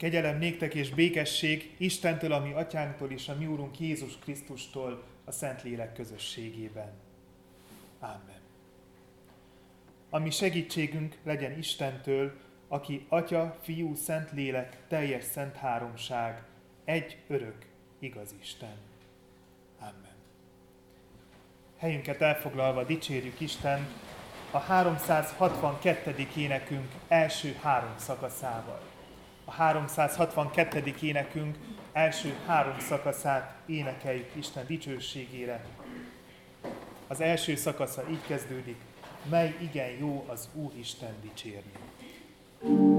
Kegyelem néktek és békesség Istentől, ami atyánktól és a mi úrunk Jézus Krisztustól a Szentlélek közösségében. Amen. Ami segítségünk legyen Istentől, aki Atya, Fiú, Szentlélek, teljes szent háromság, egy örök, igaz Isten. Amen. Helyünket elfoglalva dicsérjük Isten a 362. énekünk első három szakaszával a 362. énekünk első három szakaszát énekeljük Isten dicsőségére. Az első szakasza így kezdődik, mely igen jó az Úr Isten dicsérni.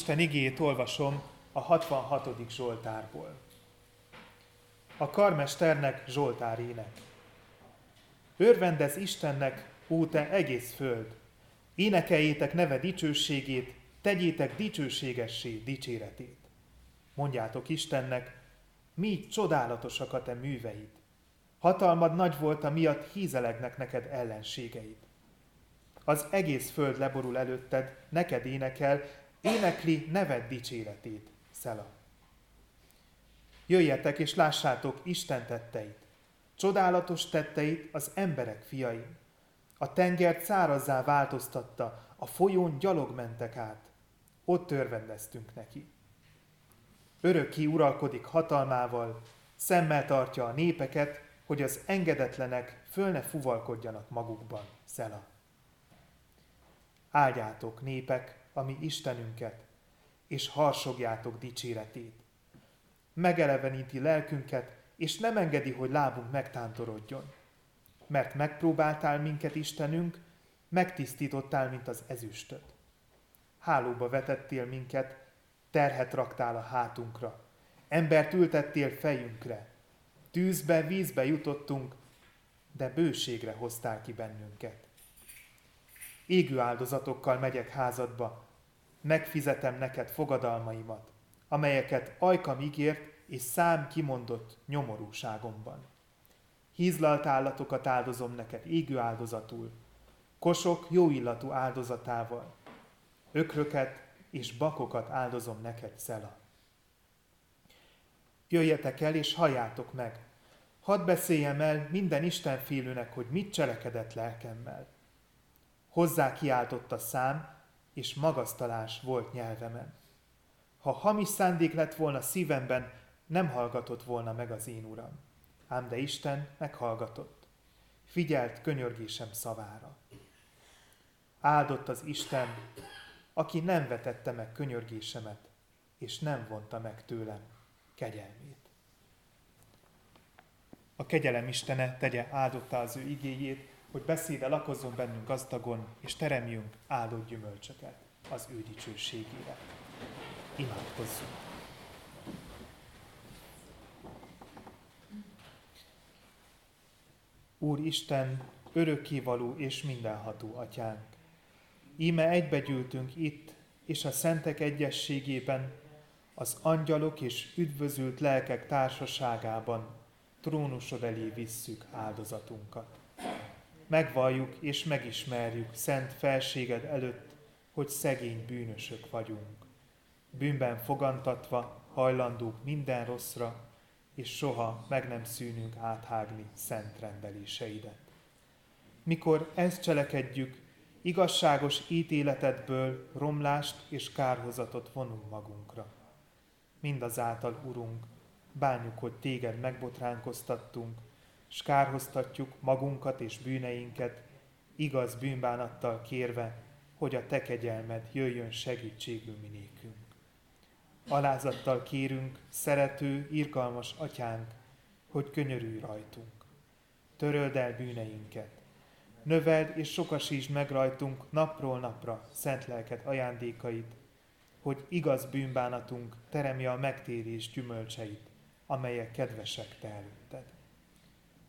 Isten igét olvasom a 66. Zsoltárból. A karmesternek Zsoltár ének. Örvendez Istennek, ó te egész föld! Énekeljétek neve dicsőségét, tegyétek dicsőségessé dicséretét. Mondjátok Istennek, mi csodálatosak a te műveid. Hatalmad nagy volt, miatt hízelegnek neked ellenségeid. Az egész föld leborul előtted, neked énekel, énekli neved dicséretét, Szela. Jöjjetek és lássátok Isten tetteit, csodálatos tetteit az emberek fiai. A tengert szárazzá változtatta, a folyón gyalog mentek át. Ott törvendeztünk neki. Örökké uralkodik hatalmával, szemmel tartja a népeket, hogy az engedetlenek föl ne fuvalkodjanak magukban, Szela. Áldjátok, népek, a mi Istenünket, és harsogjátok dicséretét. Megeleveníti lelkünket, és nem engedi, hogy lábunk megtántorodjon. Mert megpróbáltál minket, Istenünk, megtisztítottál, mint az ezüstöt. Hálóba vetettél minket, terhet raktál a hátunkra, embert ültettél fejünkre, tűzbe, vízbe jutottunk, de bőségre hoztál ki bennünket. Égő áldozatokkal megyek házadba, megfizetem neked fogadalmaimat, amelyeket ajkam ígért és szám kimondott nyomorúságomban. Hízlalt állatokat áldozom neked égő áldozatul, kosok jó illatú áldozatával, ökröket és bakokat áldozom neked, Szela. Jöjjetek el és halljátok meg, hadd beszéljem el minden Istenfélőnek, hogy mit cselekedett lelkemmel. Hozzá kiáltott a szám, és magasztalás volt nyelvemen. Ha hamis szándék lett volna szívemben, nem hallgatott volna meg az én uram. Ám de Isten meghallgatott. Figyelt könyörgésem szavára. Áldott az Isten, aki nem vetette meg könyörgésemet, és nem vonta meg tőlem kegyelmét. A kegyelem Istene tegye áldotta az ő igéjét, hogy beszéde lakozzon bennünk gazdagon, és teremjünk áldott gyümölcsöket az ő dicsőségére. Imádkozzunk! Úr Isten, örökkévaló és mindenható atyánk! Íme egybegyűltünk itt, és a szentek egyességében, az angyalok és üdvözült lelkek társaságában trónusod elé visszük áldozatunkat. Megvalljuk és megismerjük szent felséged előtt, hogy szegény bűnösök vagyunk. Bűnben fogantatva hajlandók minden rosszra, és soha meg nem szűnünk áthágni szent rendeléseidet. Mikor ezt cselekedjük, igazságos ítéletedből romlást és kárhozatot vonunk magunkra. Mindazáltal, Urunk, bánjuk, hogy téged megbotránkoztattunk, s kárhoztatjuk magunkat és bűneinket, igaz bűnbánattal kérve, hogy a te kegyelmed jöjjön segítségül minékünk. Alázattal kérünk, szerető, irgalmas atyánk, hogy könyörülj rajtunk. Töröld el bűneinket. Növeld és sokasítsd meg rajtunk napról napra szent lelket ajándékait, hogy igaz bűnbánatunk teremje a megtérés gyümölcseit, amelyek kedvesek te előtted.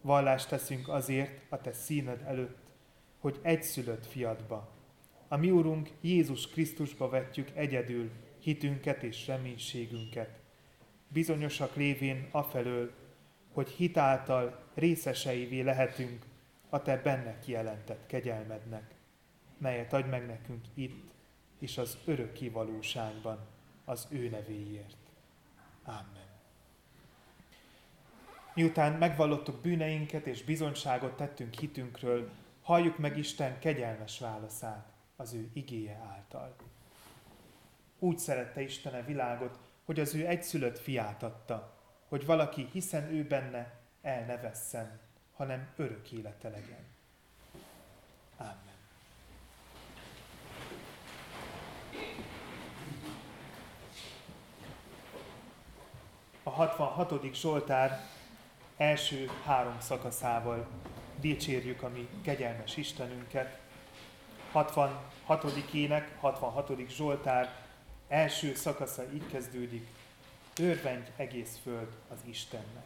Vallást teszünk azért a te színed előtt, hogy egyszülött fiadba, a mi Úrunk Jézus Krisztusba vetjük egyedül hitünket és reménységünket, bizonyosak lévén afelől, hogy hitáltal részeseivé lehetünk a Te benne kijelentett kegyelmednek, melyet adj meg nekünk itt és az örök kivalóságban az ő nevéért. Amen. Miután megvallottuk bűneinket és bizonyságot tettünk hitünkről, halljuk meg Isten kegyelmes válaszát az ő igéje által. Úgy szerette Isten a világot, hogy az ő egyszülött fiát adta, hogy valaki, hiszen ő benne, el ne vesszen, hanem örök élete legyen. Amen. A 66. Zsoltár első három szakaszával dicsérjük a mi kegyelmes Istenünket. 66. ének, 66. Zsoltár első szakasza így kezdődik. Örvendj egész föld az Istennek.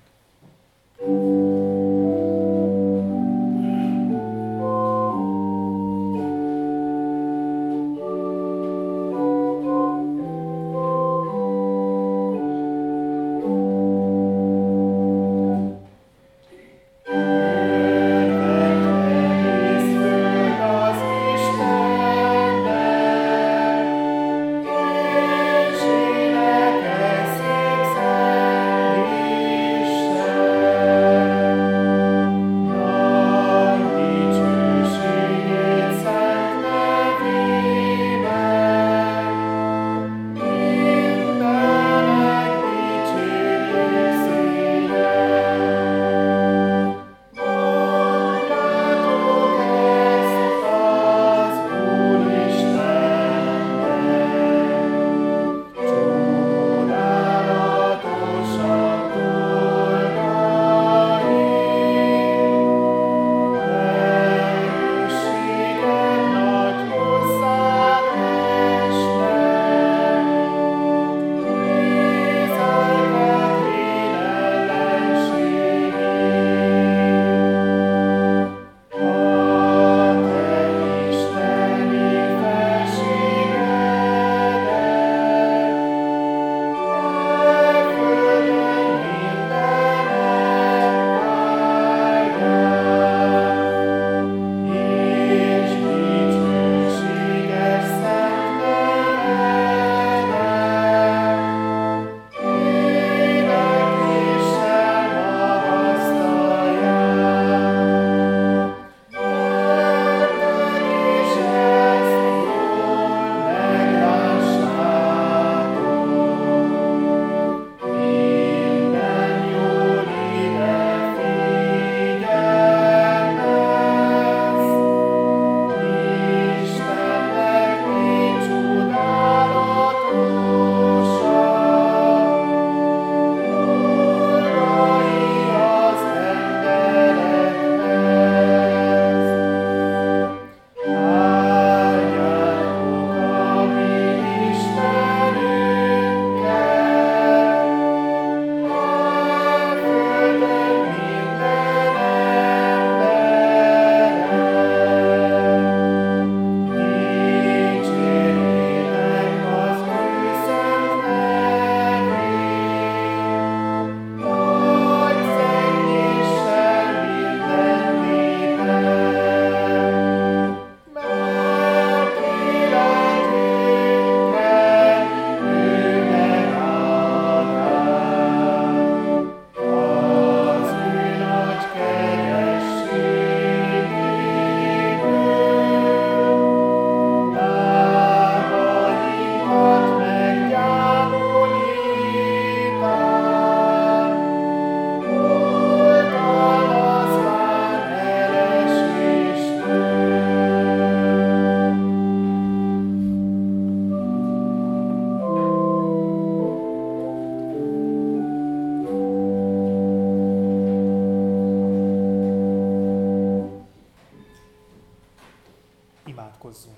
Imádkozzunk!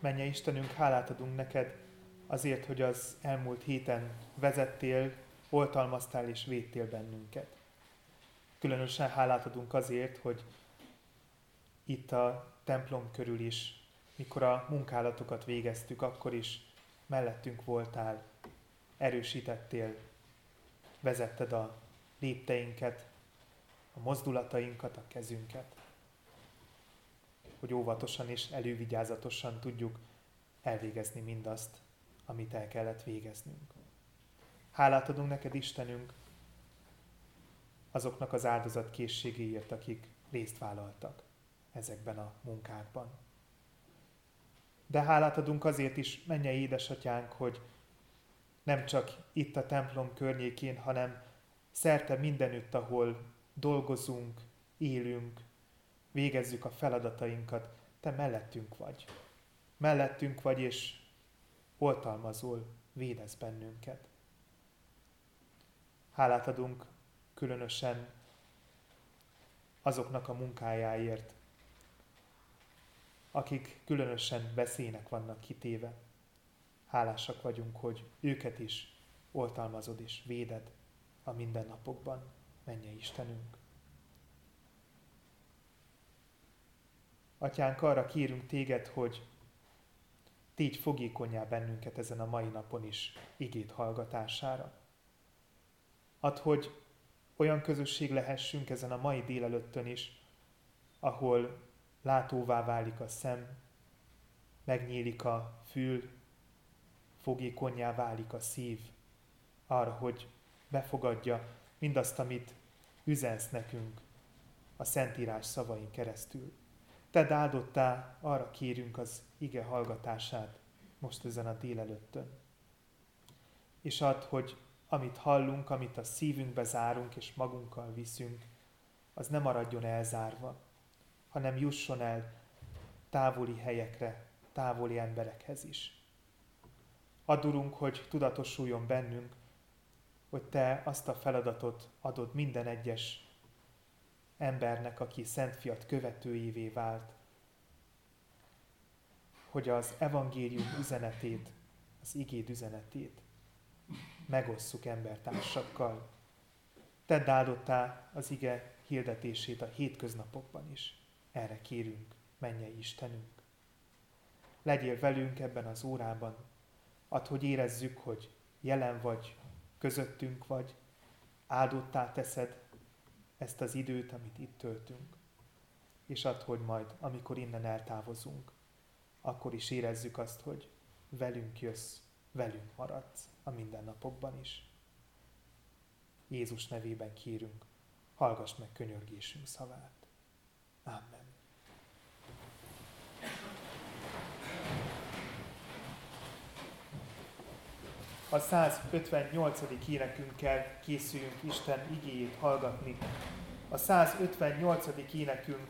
Menje Istenünk, hálát adunk neked azért, hogy az elmúlt héten vezettél, oltalmaztál és védtél bennünket. Különösen hálát adunk azért, hogy itt a templom körül is, mikor a munkálatokat végeztük, akkor is mellettünk voltál, erősítettél, vezetted a lépteinket, a mozdulatainkat, a kezünket, hogy óvatosan és elővigyázatosan tudjuk elvégezni mindazt, amit el kellett végeznünk. Hálát adunk neked, Istenünk, azoknak az áldozat készségéért, akik részt vállaltak ezekben a munkákban. De hálát adunk azért is, mennyei édesatyánk, hogy nem csak itt a templom környékén, hanem szerte mindenütt, ahol dolgozunk, élünk, végezzük a feladatainkat, te mellettünk vagy. Mellettünk vagy, és oltalmazol, védesz bennünket. Hálát adunk különösen azoknak a munkájáért, akik különösen veszélynek vannak kitéve. Hálásak vagyunk, hogy őket is oltalmazod és véded a mindennapokban, menje Istenünk. Atyánk, arra kérünk téged, hogy tégy fogékonyá bennünket ezen a mai napon is igét hallgatására. Add, hogy olyan közösség lehessünk ezen a mai délelőttön is, ahol látóvá válik a szem, megnyílik a fül, fogékonyá válik a szív arra, hogy befogadja mindazt, amit üzensz nekünk a Szentírás szavain keresztül. Te áldottá, arra kérünk az ige hallgatását most ezen a délelőttön. És add, hogy amit hallunk, amit a szívünkbe zárunk és magunkkal viszünk, az nem maradjon elzárva, hanem jusson el távoli helyekre, távoli emberekhez is. Adurunk, hogy tudatosuljon bennünk, hogy Te azt a feladatot adod minden egyes embernek, aki Szent Fiat követőjévé vált, hogy az evangélium üzenetét, az igéd üzenetét megosszuk embertársakkal. Tedd áldottá az ige hirdetését a hétköznapokban is. Erre kérünk, mennyei Istenünk. Legyél velünk ebben az órában, add, hogy érezzük, hogy jelen vagy, közöttünk vagy, áldottá teszed ezt az időt, amit itt töltünk. És add, hogy majd, amikor innen eltávozunk, akkor is érezzük azt, hogy velünk jössz, velünk maradsz a mindennapokban is. Jézus nevében kérünk, hallgass meg könyörgésünk szavát. Amen. A 158. énekünkkel készüljünk Isten igéjét hallgatni. A 158. énekünk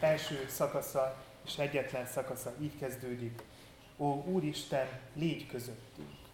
első szakasza és egyetlen szakasza így kezdődik. Ó Úristen, légy közöttünk!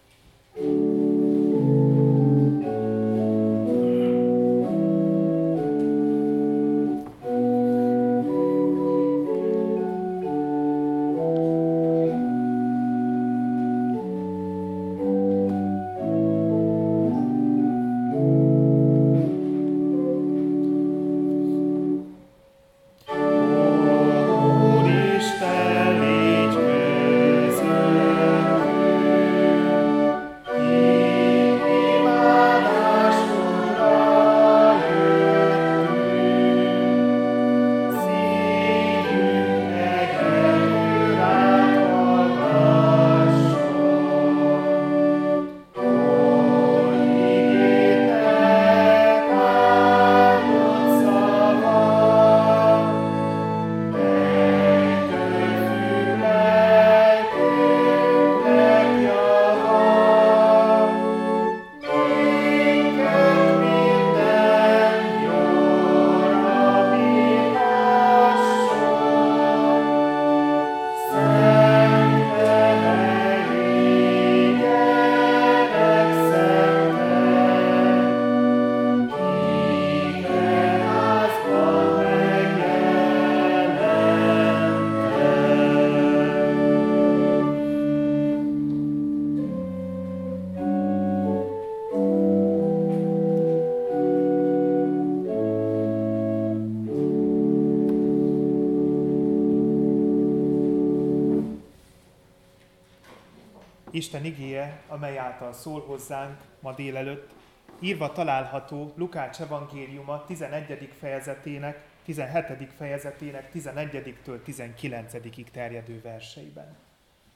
Isten igéje, amely által szól hozzánk ma délelőtt, írva található Lukács evangéliuma 11. fejezetének, 17. fejezetének 11-től 19-ig terjedő verseiben.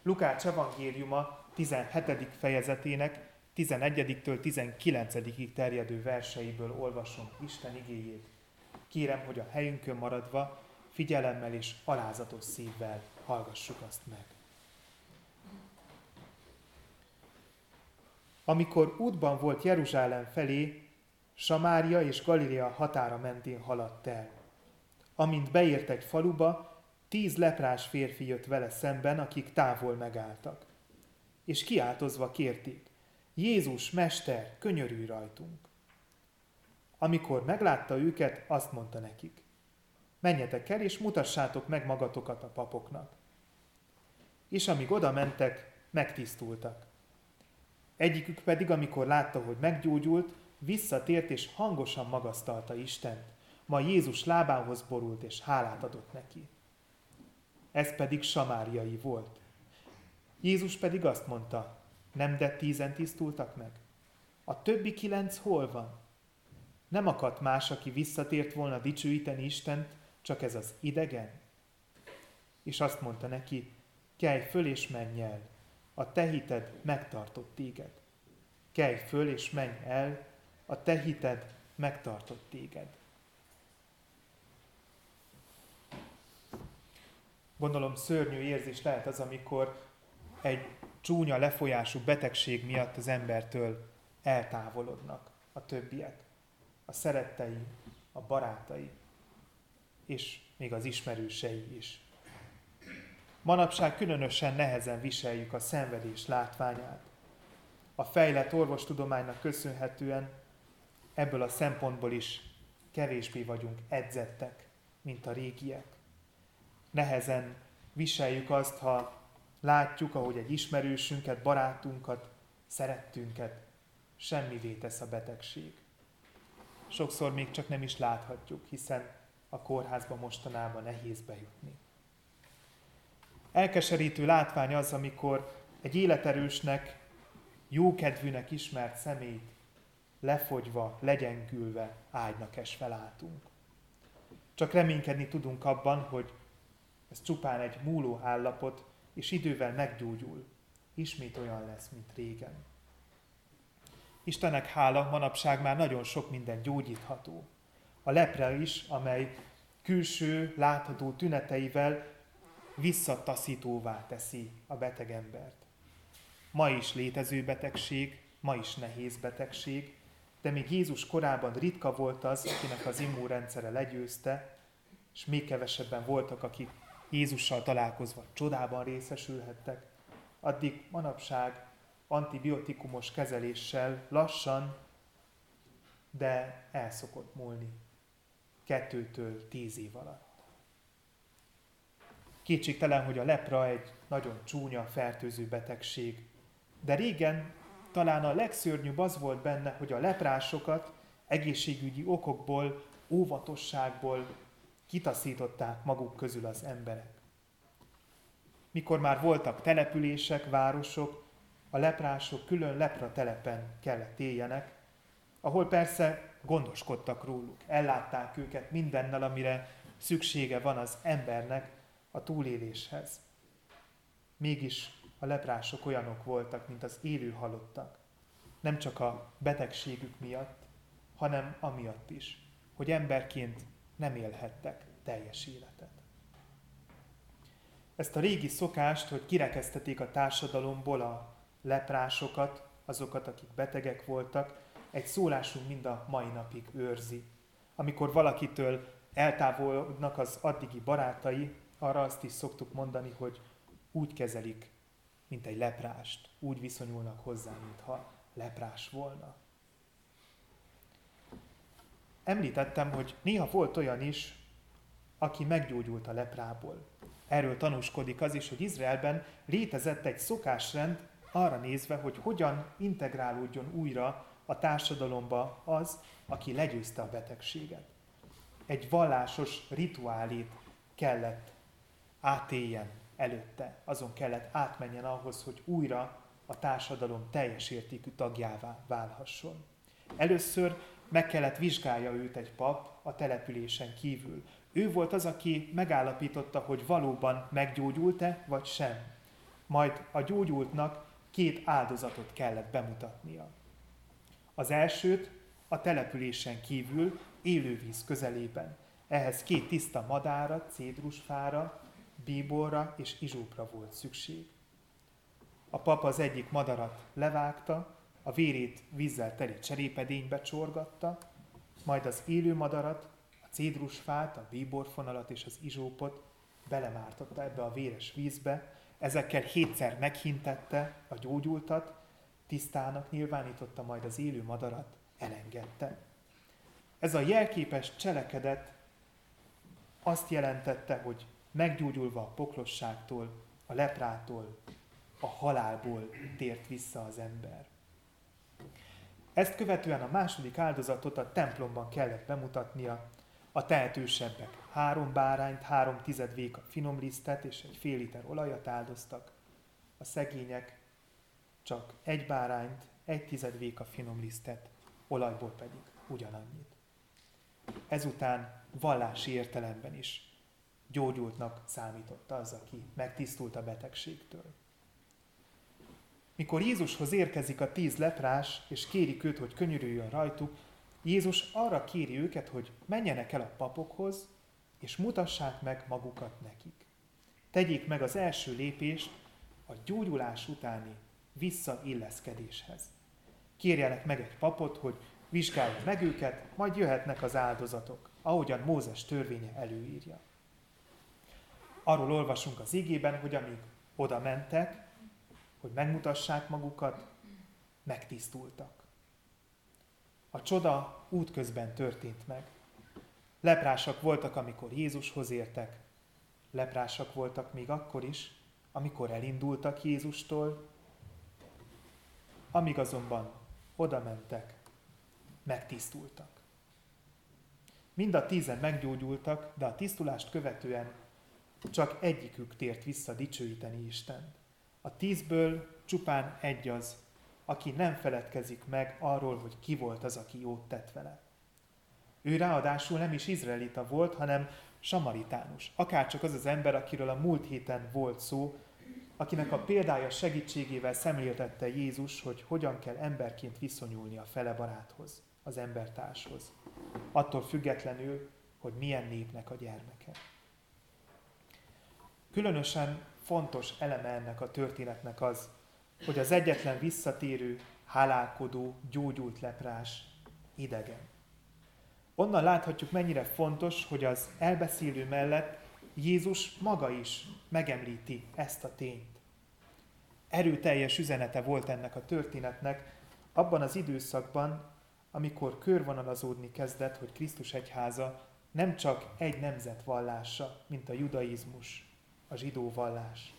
Lukács evangéliuma 17. fejezetének 11-től 19-ig terjedő verseiből olvasom Isten igéjét. Kérem, hogy a helyünkön maradva figyelemmel és alázatos szívvel hallgassuk azt meg. Amikor útban volt Jeruzsálem felé, Samária és Galilea határa mentén haladt el. Amint beért egy faluba, tíz leprás férfi jött vele szemben, akik távol megálltak. És kiáltozva kérték, Jézus, Mester, könyörülj rajtunk. Amikor meglátta őket, azt mondta nekik, menjetek el és mutassátok meg magatokat a papoknak. És amíg oda mentek, megtisztultak. Egyikük pedig, amikor látta, hogy meggyógyult, visszatért és hangosan magasztalta Istent. Ma Jézus lábához borult és hálát adott neki. Ez pedig samáriai volt. Jézus pedig azt mondta, nem de tízen tisztultak meg? A többi kilenc hol van? Nem akadt más, aki visszatért volna dicsőíteni Istent, csak ez az idegen? És azt mondta neki, kelj föl és menj el, a te hited megtartott téged. Kelj föl és menj el, a te hited megtartott téged. Gondolom szörnyű érzés lehet az, amikor egy csúnya lefolyású betegség miatt az embertől eltávolodnak a többiek, a szerettei, a barátai, és még az ismerősei is. Manapság különösen nehezen viseljük a szenvedés látványát. A fejlett orvostudománynak köszönhetően ebből a szempontból is kevésbé vagyunk edzettek, mint a régiek. Nehezen viseljük azt, ha Látjuk, ahogy egy ismerősünket, barátunkat, szerettünket semmivé tesz a betegség. Sokszor még csak nem is láthatjuk, hiszen a kórházba mostanában nehéz bejutni. Elkeserítő látvány az, amikor egy életerősnek, jókedvűnek ismert szemét lefogyva, legyengülve ágynak esve látunk. Csak reménykedni tudunk abban, hogy ez csupán egy múló állapot, és idővel meggyógyul. Ismét olyan lesz, mint régen. Istennek hála, manapság már nagyon sok minden gyógyítható. A lepre is, amely külső, látható tüneteivel visszataszítóvá teszi a beteg embert. Ma is létező betegség, ma is nehéz betegség, de még Jézus korában ritka volt az, akinek az immunrendszere legyőzte, és még kevesebben voltak, akik Jézussal találkozva csodában részesülhettek, addig manapság antibiotikumos kezeléssel lassan, de el szokott múlni. Kettőtől tíz év alatt. Kétségtelen, hogy a lepra egy nagyon csúnya, fertőző betegség. De régen talán a legszörnyűbb az volt benne, hogy a leprásokat egészségügyi okokból, óvatosságból kitaszították maguk közül az emberek. Mikor már voltak települések, városok, a leprások külön lepra telepen kellett éljenek, ahol persze gondoskodtak róluk, ellátták őket mindennel, amire szüksége van az embernek a túléléshez. Mégis a leprások olyanok voltak, mint az élő halottak. Nem csak a betegségük miatt, hanem amiatt is, hogy emberként nem élhettek teljes életet. Ezt a régi szokást, hogy kirekesztették a társadalomból a leprásokat, azokat, akik betegek voltak, egy szólásunk mind a mai napig őrzi. Amikor valakitől eltávolodnak az addigi barátai, arra azt is szoktuk mondani, hogy úgy kezelik, mint egy leprást, úgy viszonyulnak hozzá, mintha leprás volna. Említettem, hogy néha volt olyan is, aki meggyógyult a leprából. Erről tanúskodik az is, hogy Izraelben létezett egy szokásrend arra nézve, hogy hogyan integrálódjon újra a társadalomba az, aki legyőzte a betegséget. Egy vallásos rituálét kellett átéljen előtte, azon kellett átmenjen ahhoz, hogy újra a társadalom teljes értékű tagjává válhasson. Először meg kellett vizsgálja őt egy pap a településen kívül. Ő volt az, aki megállapította, hogy valóban meggyógyult-e, vagy sem. Majd a gyógyultnak két áldozatot kellett bemutatnia. Az elsőt a településen kívül, élővíz közelében. Ehhez két tiszta madára, cédrusfára, bíborra és izsópra volt szükség. A pap az egyik madarat levágta, a vérét vízzel teli cserépedénybe csorgatta, majd az élő madarat, a cédrusfát, a bíborfonalat és az izsópot belemártotta ebbe a véres vízbe, ezekkel hétszer meghintette a gyógyultat, tisztának nyilvánította, majd az élő madarat elengedte. Ez a jelképes cselekedet azt jelentette, hogy meggyógyulva a poklosságtól, a leprától, a halálból tért vissza az ember. Ezt követően a második áldozatot a templomban kellett bemutatnia, a tehetősebbek három bárányt, három tized véka finom lisztet és egy fél liter olajat áldoztak, a szegények csak egy bárányt, egy tized véka finom lisztet, olajból pedig ugyanannyit. Ezután vallási értelemben is gyógyultnak számította az, aki megtisztult a betegségtől. Mikor Jézushoz érkezik a tíz leprás, és kérik őt, hogy könyörüljön rajtuk, Jézus arra kéri őket, hogy menjenek el a papokhoz, és mutassák meg magukat nekik. Tegyék meg az első lépést a gyógyulás utáni visszailleszkedéshez. Kérjenek meg egy papot, hogy vizsgálja meg őket, majd jöhetnek az áldozatok, ahogyan Mózes törvénye előírja. Arról olvasunk az igében, hogy amíg oda mentek, hogy megmutassák magukat, megtisztultak. A csoda útközben történt meg. Leprásak voltak, amikor Jézushoz értek, leprásak voltak még akkor is, amikor elindultak Jézustól, amíg azonban oda mentek, megtisztultak. Mind a tízen meggyógyultak, de a tisztulást követően csak egyikük tért vissza dicsőíteni Istent. A tízből csupán egy az, aki nem feledkezik meg arról, hogy ki volt az, aki jót tett vele. Ő ráadásul nem is izraelita volt, hanem samaritánus. Akárcsak az az ember, akiről a múlt héten volt szó, akinek a példája segítségével szemléltette Jézus, hogy hogyan kell emberként viszonyulni a fele baráthoz, az embertárshoz. Attól függetlenül, hogy milyen népnek a gyermeke. Különösen fontos eleme ennek a történetnek az, hogy az egyetlen visszatérő, hálálkodó, gyógyult leprás idegen. Onnan láthatjuk, mennyire fontos, hogy az elbeszélő mellett Jézus maga is megemlíti ezt a tényt. Erőteljes üzenete volt ennek a történetnek abban az időszakban, amikor körvonalazódni kezdett, hogy Krisztus egyháza nem csak egy nemzet vallása, mint a judaizmus, a zsidó vallás,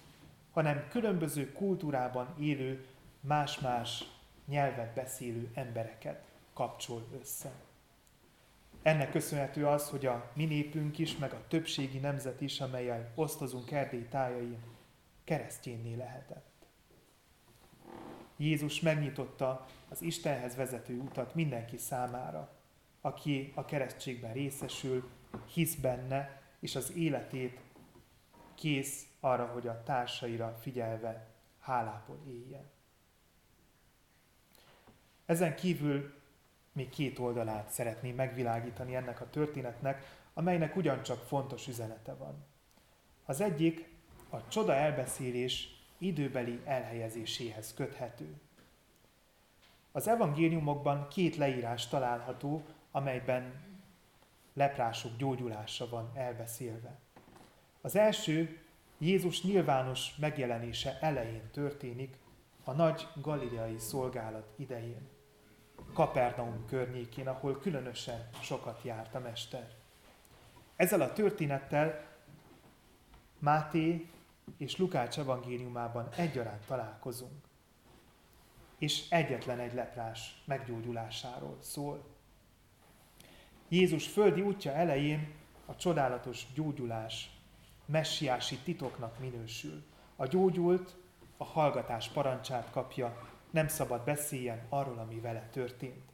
hanem különböző kultúrában élő, más-más nyelvet beszélő embereket kapcsol össze. Ennek köszönhető az, hogy a mi népünk is, meg a többségi nemzet is, amelyel osztozunk Erdély tájain, keresztjénné lehetett. Jézus megnyitotta az Istenhez vezető utat mindenki számára, aki a keresztségben részesül, hisz benne, és az életét kész arra, hogy a társaira figyelve hálából éljen. Ezen kívül még két oldalát szeretném megvilágítani ennek a történetnek, amelynek ugyancsak fontos üzenete van. Az egyik a csoda elbeszélés időbeli elhelyezéséhez köthető. Az evangéliumokban két leírás található, amelyben leprások gyógyulása van elbeszélve. Az első Jézus nyilvános megjelenése elején történik, a nagy galileai szolgálat idején. Kapernaum környékén, ahol különösen sokat járt a mester. Ezzel a történettel Máté és Lukács evangéliumában egyaránt találkozunk, és egyetlen egy leprás meggyógyulásáról szól. Jézus földi útja elején a csodálatos gyógyulás messiási titoknak minősül. A gyógyult a hallgatás parancsát kapja, nem szabad beszéljen arról, ami vele történt.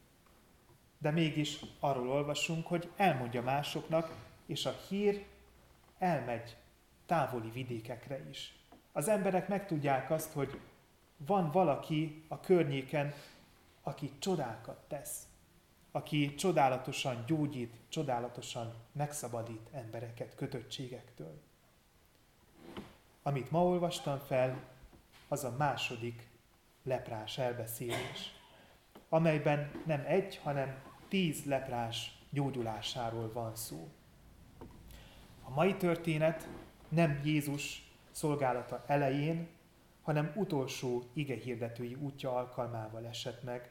De mégis arról olvasunk, hogy elmondja másoknak, és a hír elmegy távoli vidékekre is. Az emberek megtudják azt, hogy van valaki a környéken, aki csodákat tesz, aki csodálatosan gyógyít, csodálatosan megszabadít embereket kötöttségektől. Amit ma olvastam fel, az a második leprás elbeszélés, amelyben nem egy, hanem tíz leprás gyógyulásáról van szó. A mai történet nem Jézus szolgálata elején, hanem utolsó igehirdetői útja alkalmával esett meg,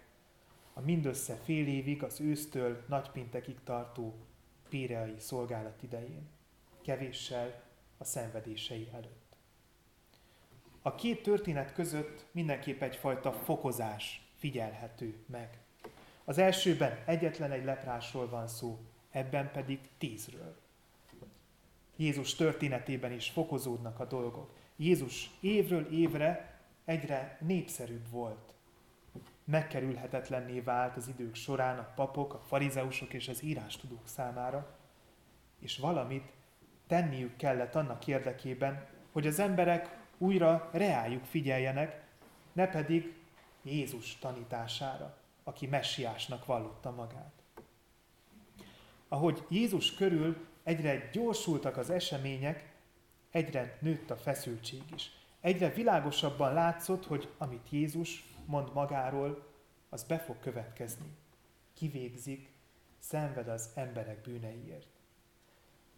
a mindössze fél évig az ősztől nagypintekig tartó péreai szolgálat idején, kevéssel a szenvedései előtt. A két történet között mindenképp egyfajta fokozás figyelhető meg. Az elsőben egyetlen egy leprásról van szó, ebben pedig tízről. Jézus történetében is fokozódnak a dolgok. Jézus évről évre egyre népszerűbb volt. Megkerülhetetlenné vált az idők során a papok, a farizeusok és az írástudók számára, és valamit tenniük kellett annak érdekében, hogy az emberek újra reájuk figyeljenek, ne pedig Jézus tanítására, aki messiásnak vallotta magát. Ahogy Jézus körül egyre gyorsultak az események, egyre nőtt a feszültség is. Egyre világosabban látszott, hogy amit Jézus mond magáról, az be fog következni. Kivégzik, szenved az emberek bűneiért.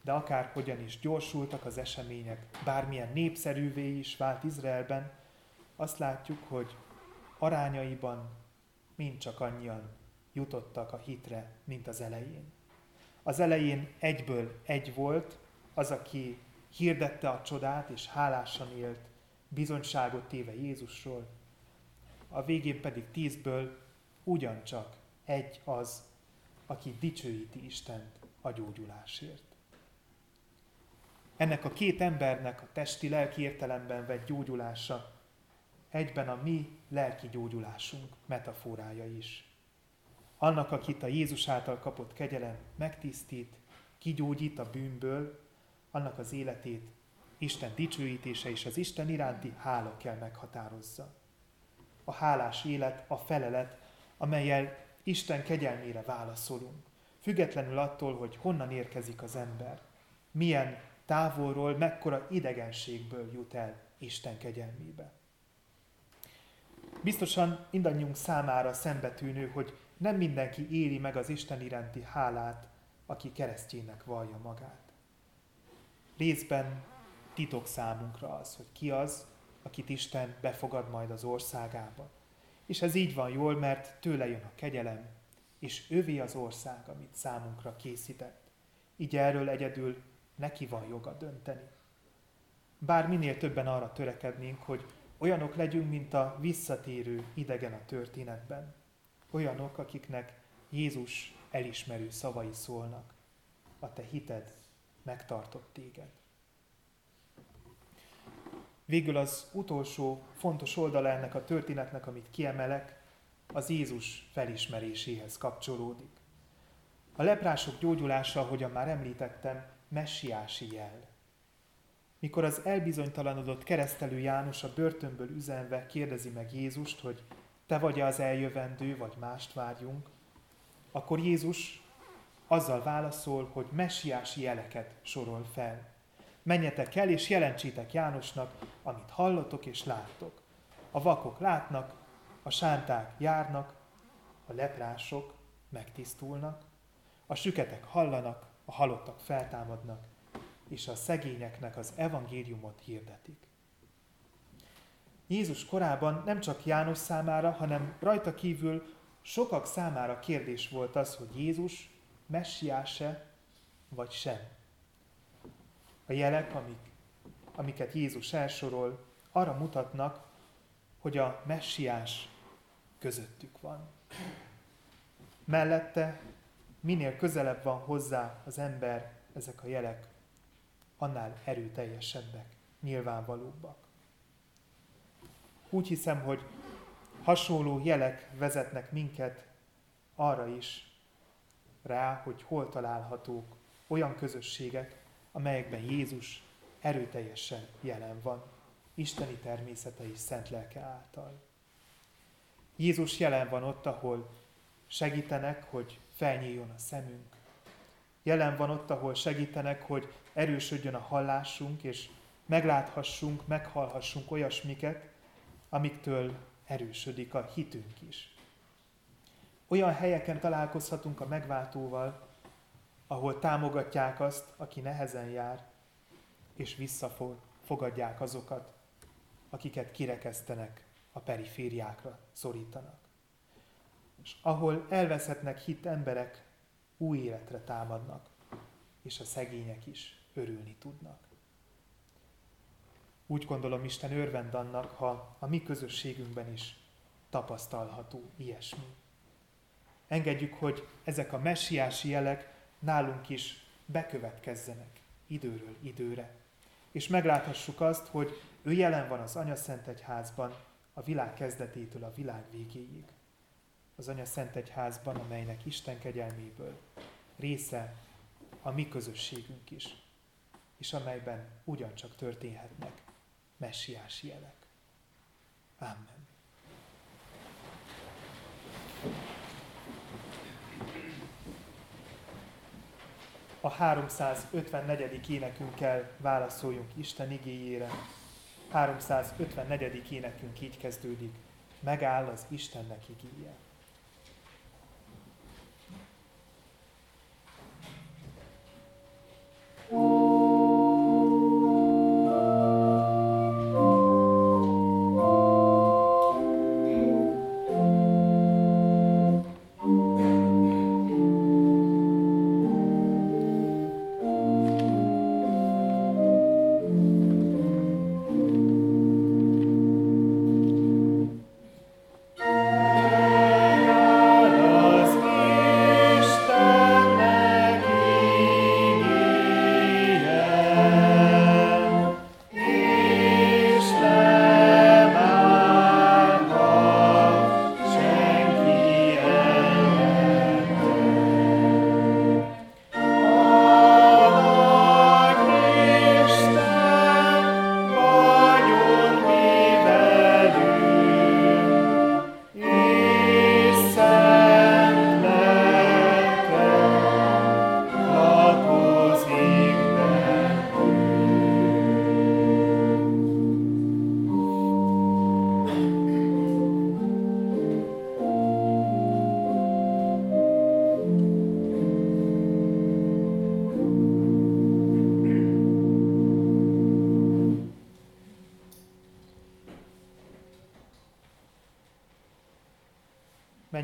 De akárhogyan is gyorsultak az események, bármilyen népszerűvé is vált Izraelben, azt látjuk, hogy arányaiban mind csak annyian jutottak a hitre, mint az elején. Az elején egyből egy volt, az, aki hirdette a csodát és hálásan élt, bizonyságot téve Jézusról. A végén pedig tízből ugyancsak egy az, aki dicsőíti Istent a gyógyulásért. Ennek a két embernek a testi-lelki értelemben vett gyógyulása egyben a mi lelki gyógyulásunk metaforája is. Annak, akit a Jézus által kapott kegyelem megtisztít, kigyógyít a bűnből, annak az életét Isten dicsőítése és az Isten iránti hála kell meghatározza. A hálás élet a felelet, amelyel Isten kegyelmére válaszolunk, függetlenül attól, hogy honnan érkezik az ember, milyen távolról, mekkora idegenségből jut el Isten kegyelmébe. Biztosan mindannyiunk számára szembetűnő, hogy nem mindenki éli meg az Isten iránti hálát, aki keresztjének vallja magát. Részben titok számunkra az, hogy ki az, akit Isten befogad majd az országába. És ez így van jól, mert tőle jön a kegyelem, és ővé az ország, amit számunkra készített. Így erről egyedül neki van joga dönteni. Bár minél többen arra törekednénk, hogy olyanok legyünk, mint a visszatérő idegen a történetben. Olyanok, akiknek Jézus elismerő szavai szólnak. A te hited megtartott téged. Végül az utolsó fontos oldala ennek a történetnek, amit kiemelek, az Jézus felismeréséhez kapcsolódik. A leprások gyógyulása, ahogyan már említettem, messiási jel. Mikor az elbizonytalanodott keresztelő János a börtönből üzenve kérdezi meg Jézust, hogy te vagy az eljövendő, vagy mást várjunk, akkor Jézus azzal válaszol, hogy messiási jeleket sorol fel. Menjetek el, és jelentsétek Jánosnak, amit hallotok és láttok. A vakok látnak, a sánták járnak, a leprások megtisztulnak, a süketek hallanak, a halottak feltámadnak, és a szegényeknek az evangéliumot hirdetik. Jézus korában nem csak János számára, hanem rajta kívül sokak számára kérdés volt az, hogy Jézus messiáse vagy sem. A jelek, amik, amiket Jézus elsorol, arra mutatnak, hogy a messiás közöttük van. Mellette minél közelebb van hozzá az ember, ezek a jelek annál erőteljesebbek, nyilvánvalóbbak. Úgy hiszem, hogy hasonló jelek vezetnek minket arra is rá, hogy hol találhatók olyan közösségek, amelyekben Jézus erőteljesen jelen van, isteni természete és szent lelke által. Jézus jelen van ott, ahol segítenek, hogy felnyíljon a szemünk. Jelen van ott, ahol segítenek, hogy erősödjön a hallásunk, és megláthassunk, meghallhassunk olyasmiket, amiktől erősödik a hitünk is. Olyan helyeken találkozhatunk a megváltóval, ahol támogatják azt, aki nehezen jár, és visszafogadják azokat, akiket kirekesztenek, a perifériákra szorítanak. És ahol elveszetnek hit emberek, új életre támadnak, és a szegények is örülni tudnak. Úgy gondolom, Isten örvend annak, ha a mi közösségünkben is tapasztalható ilyesmi. Engedjük, hogy ezek a messiási jelek nálunk is bekövetkezzenek időről időre. És megláthassuk azt, hogy ő jelen van az Anya Szent Egyházban a világ kezdetétől a világ végéig. Az Anya Szent Egyházban, amelynek Isten kegyelméből része a mi közösségünk is, és amelyben ugyancsak történhetnek messiási jelek. Amen. A 354. énekünkkel válaszoljunk Isten igéjére. 354. énekünk így kezdődik. Megáll az Istennek igéje.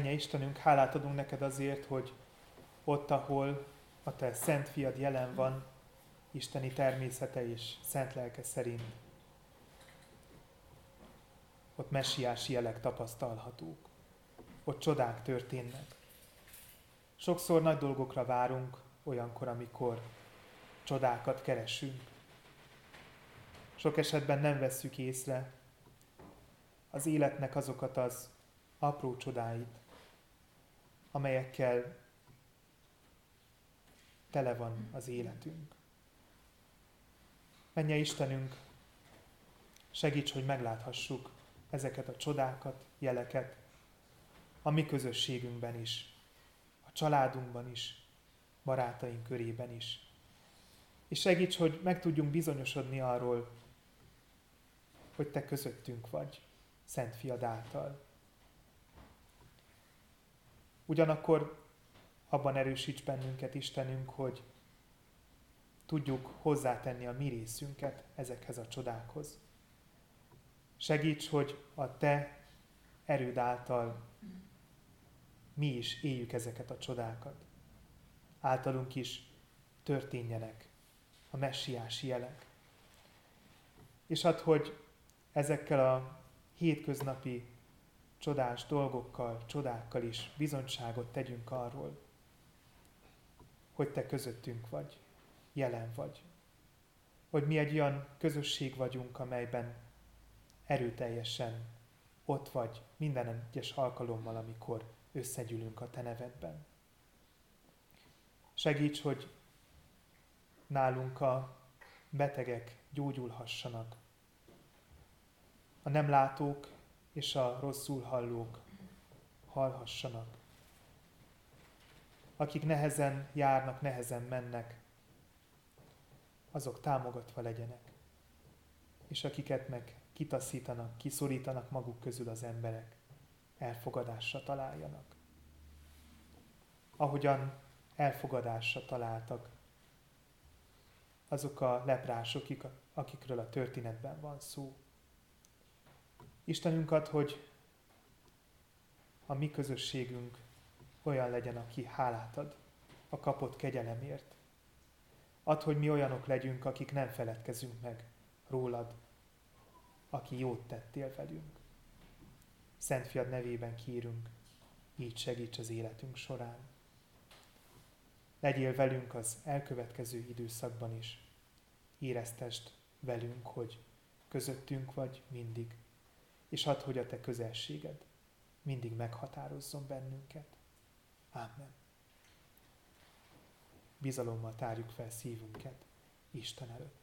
Menje Istenünk, hálát adunk neked azért, hogy ott, ahol a te szent fiad jelen van, isteni természete és szent lelke szerint, ott messiási jelek tapasztalhatók, ott csodák történnek. Sokszor nagy dolgokra várunk, olyankor, amikor csodákat keresünk. Sok esetben nem vesszük észre az életnek azokat az apró csodáit, amelyekkel tele van az életünk. Menje Istenünk, segíts, hogy megláthassuk ezeket a csodákat, jeleket a mi közösségünkben is, a családunkban is, barátaink körében is. És segíts, hogy meg tudjunk bizonyosodni arról, hogy Te közöttünk vagy, Szent Fiad által. Ugyanakkor abban erősíts bennünket, Istenünk, hogy tudjuk hozzátenni a mi részünket ezekhez a csodákhoz. Segíts, hogy a Te erőd által mi is éljük ezeket a csodákat. Általunk is történjenek a messiási jelek. És add, hogy ezekkel a hétköznapi csodás dolgokkal, csodákkal is bizonyságot tegyünk arról, hogy te közöttünk vagy, jelen vagy. Hogy mi egy olyan közösség vagyunk, amelyben erőteljesen ott vagy minden egyes alkalommal, amikor összegyűlünk a Te nevedben. Segíts, hogy nálunk a betegek gyógyulhassanak, a nem látók és a rosszul hallók hallhassanak, akik nehezen járnak, nehezen mennek, azok támogatva legyenek, és akiket meg kitaszítanak, kiszorítanak maguk közül az emberek, elfogadásra találjanak. Ahogyan elfogadásra találtak azok a leprások, akikről a történetben van szó. Istenünk ad, hogy a mi közösségünk olyan legyen, aki hálát ad a kapott kegyelemért. Add, hogy mi olyanok legyünk, akik nem feledkezünk meg rólad, aki jót tettél velünk. Szent Fiad nevében kérünk, így segíts az életünk során. Legyél velünk az elkövetkező időszakban is. Éreztest velünk, hogy közöttünk vagy mindig, és add, hogy a te közelséged mindig meghatározzon bennünket. Amen. Bizalommal tárjuk fel szívünket Isten előtt.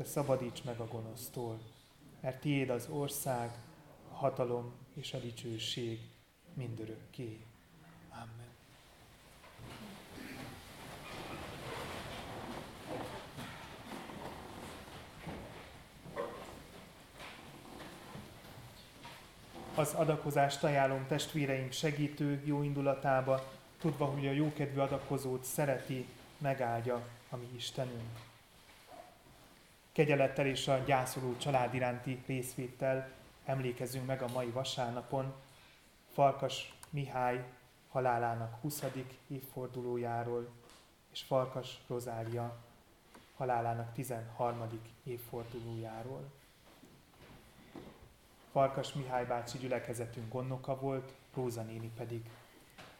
de szabadíts meg a gonosztól, mert tiéd az ország, a hatalom és a dicsőség mindörökké. Amen. Az adakozást ajánlom testvéreink segítő jó indulatába, tudva, hogy a jókedvű adakozót szereti, megáldja a mi Istenünk kegyelettel és a gyászoló család iránti részvéttel emlékezünk meg a mai vasárnapon Farkas Mihály halálának 20. évfordulójáról, és Farkas Rozália halálának 13. évfordulójáról. Farkas Mihály bácsi gyülekezetünk gondnoka volt, Róza néni pedig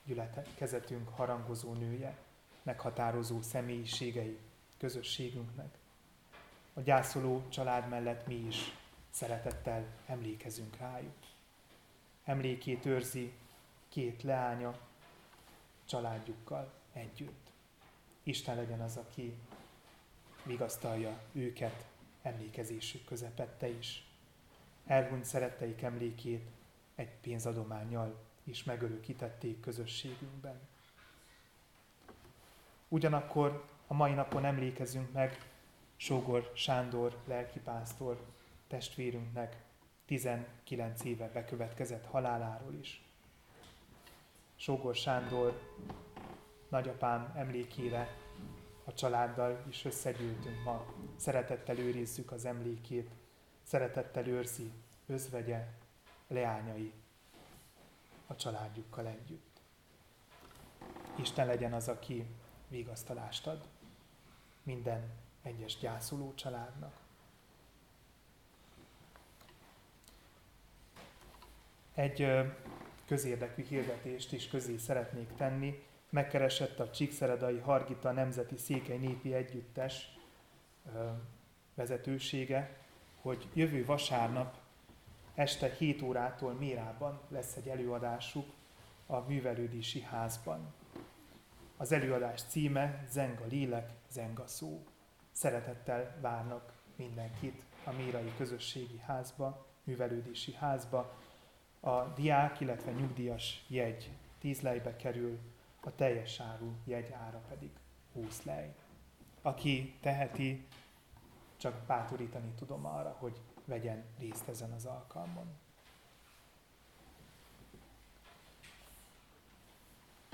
gyülekezetünk harangozó nője, meghatározó személyiségei közösségünknek a gyászoló család mellett mi is szeretettel emlékezünk rájuk. Emlékét őrzi két leánya családjukkal együtt. Isten legyen az, aki vigasztalja őket emlékezésük közepette is. Elhunyt szeretteik emlékét egy pénzadományjal is megörökítették közösségünkben. Ugyanakkor a mai napon emlékezünk meg Sógor Sándor lelkipásztor testvérünknek 19 éve bekövetkezett haláláról is. Sógor Sándor nagyapám emlékére a családdal is összegyűltünk ma. Szeretettel őrizzük az emlékét, szeretettel őrzi özvegye, leányai a családjukkal együtt. Isten legyen az, aki vigasztalást ad minden egyes gyászoló családnak. Egy közérdekű hirdetést is közé szeretnék tenni. Megkeresett a Csíkszeredai Hargita Nemzeti Székely Népi Együttes vezetősége, hogy jövő vasárnap este 7 órától Mérában lesz egy előadásuk a művelődési házban. Az előadás címe Zenga lélek, Zenga szó. Szeretettel várnak mindenkit a Mérai Közösségi Házba, művelődési házba. A diák, illetve nyugdíjas jegy 10 lejbe kerül, a teljes áru jegy ára pedig 20 lej. Aki teheti, csak bátorítani tudom arra, hogy vegyen részt ezen az alkalmon.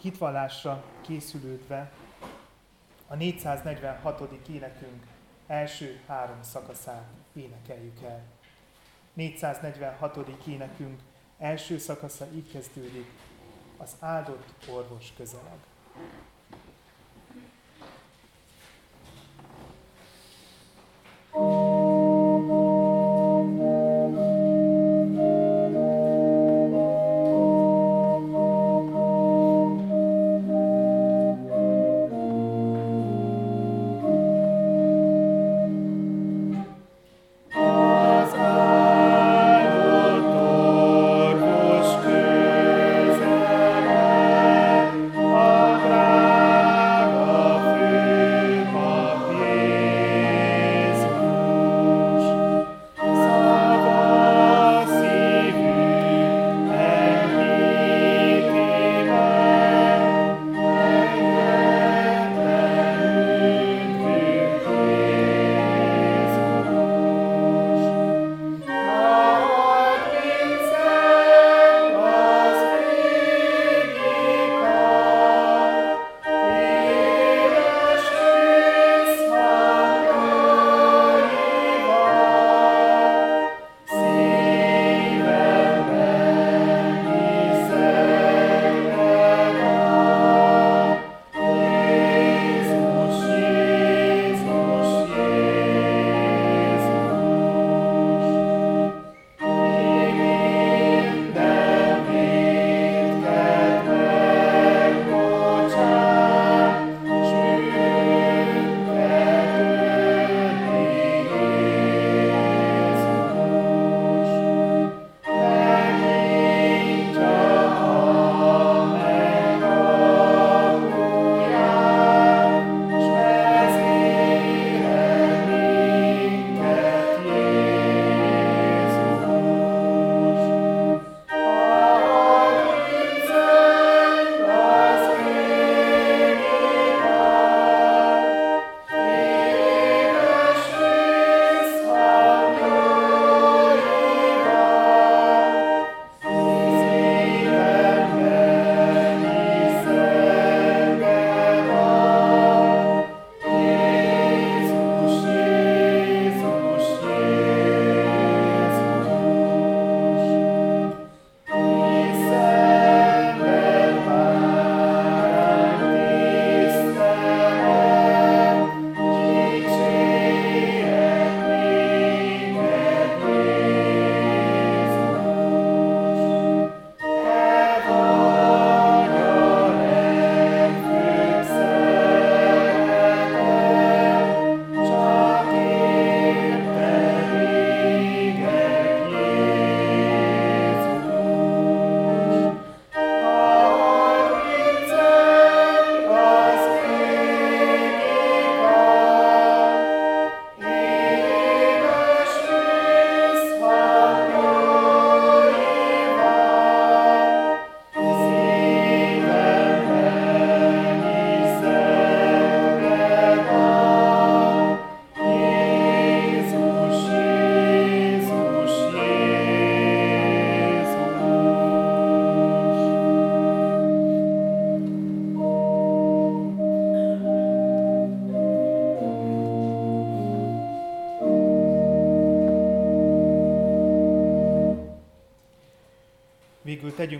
Hitvallásra készülődve a 446. énekünk első három szakaszát énekeljük el. 446. énekünk első szakasza így kezdődik, az áldott orvos közeleg.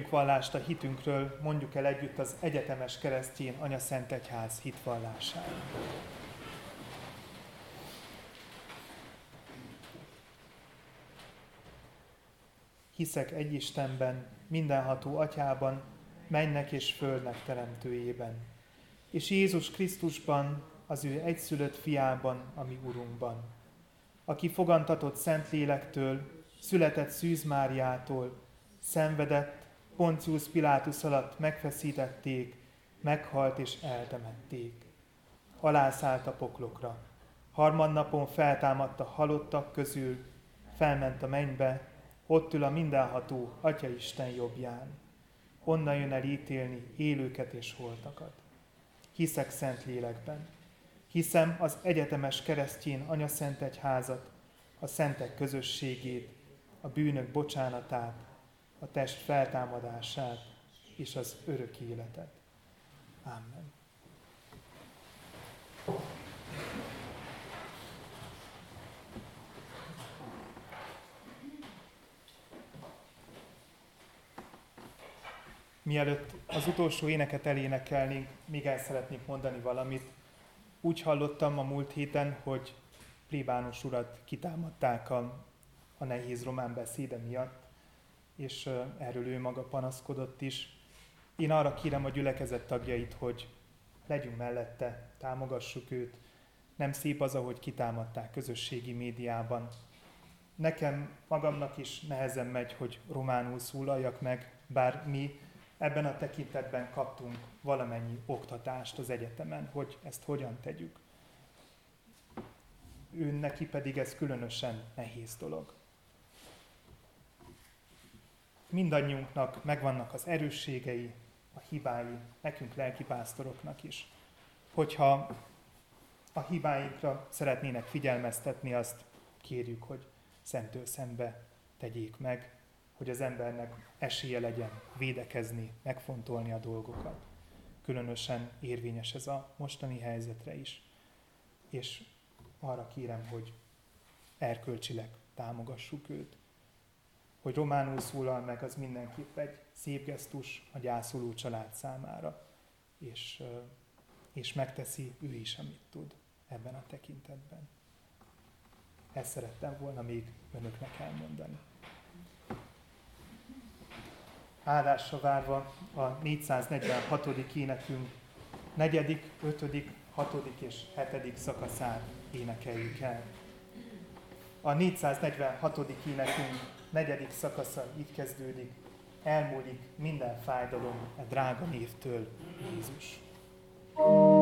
Tegyünk vallást a hitünkről, mondjuk el együtt az egyetemes keresztjén Anya Szent Egyház hitvallását. hiszek egy Istenben, mindenható atyában, mennek és földnek teremtőjében, és Jézus Krisztusban, az ő egyszülött fiában, ami Urunkban, aki fogantatott Szentlélektől, született Szűz Máriától, szenvedett, Poncius Pilátus alatt megfeszítették, meghalt és eltemették. Alászállt a poklokra. Harmadnapon feltámadt a halottak közül, felment a mennybe, ott ül a mindenható Atya Isten jobbján. Onnan jön el ítélni élőket és holtakat. Hiszek szent lélekben. Hiszem az egyetemes keresztjén Anya Szent a szentek közösségét, a bűnök bocsánatát, a test feltámadását és az örök életet. Amen. Mielőtt az utolsó éneket elénekelnénk, még el szeretnék mondani valamit. Úgy hallottam a múlt héten, hogy plébános urat kitámadták a, a nehéz román beszéde miatt, és erről ő maga panaszkodott is. Én arra kérem a gyülekezet tagjait, hogy legyünk mellette, támogassuk őt. Nem szép az, ahogy kitámadták közösségi médiában. Nekem magamnak is nehezen megy, hogy románul szólaljak meg, bár mi ebben a tekintetben kaptunk valamennyi oktatást az egyetemen, hogy ezt hogyan tegyük. Ő neki pedig ez különösen nehéz dolog. Mindannyiunknak megvannak az erősségei, a hibái, nekünk lelkipásztoroknak is. Hogyha a hibáinkra szeretnének figyelmeztetni, azt kérjük, hogy szentől szembe tegyék meg, hogy az embernek esélye legyen védekezni, megfontolni a dolgokat. Különösen érvényes ez a mostani helyzetre is. És arra kérem, hogy erkölcsileg támogassuk őt. Hogy románul szólal meg, az mindenképp egy szép gesztus a gyászoló család számára, és, és megteszi ő is, amit tud ebben a tekintetben. Ezt szerettem volna még önöknek elmondani áldásra várva a 446. énekünk negyedik, ötödik, hatodik és hetedik szakaszát énekeljük el. A 446. énekünk negyedik szakasza így kezdődik, elmúlik minden fájdalom a drága névtől, Jézus. thank you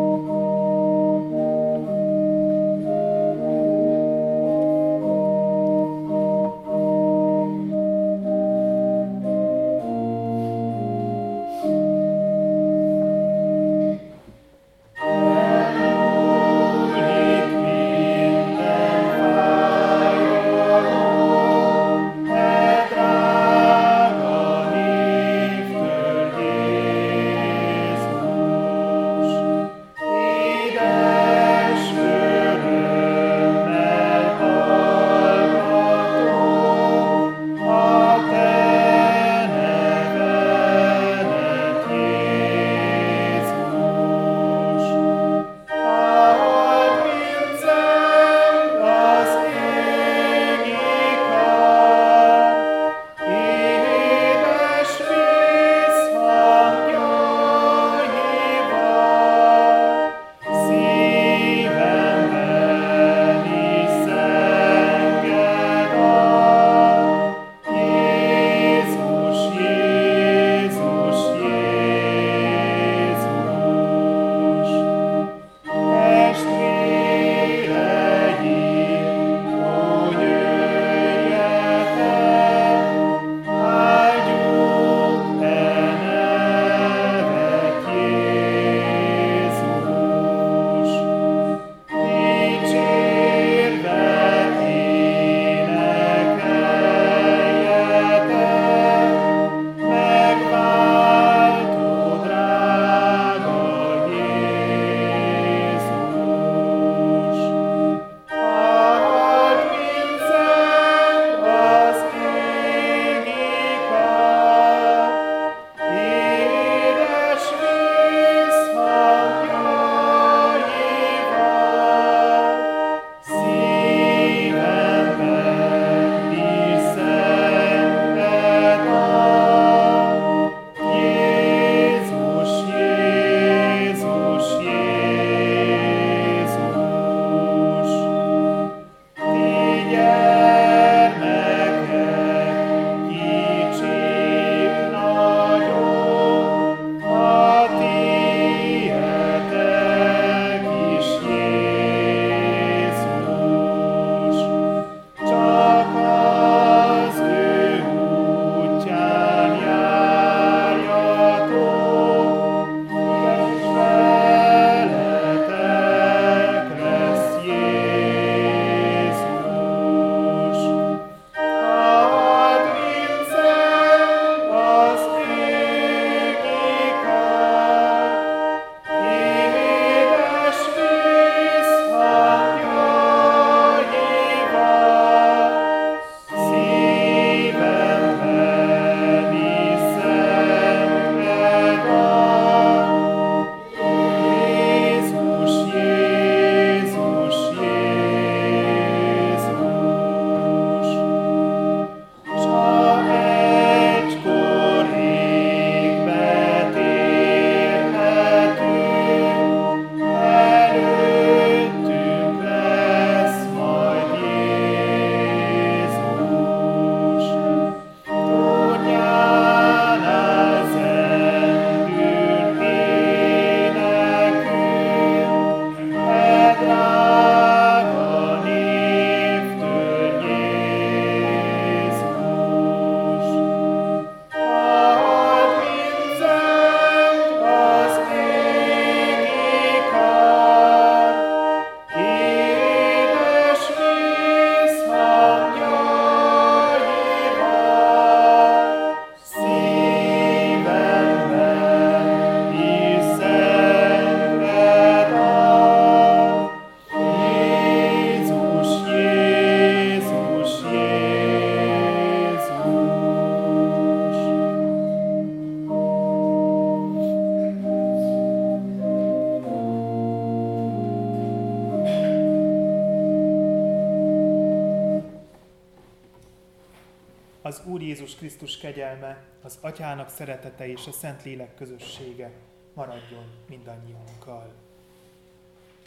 Krisztus kegyelme, az Atyának szeretete és a Szentlélek közössége maradjon mindannyiunkkal.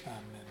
Amen.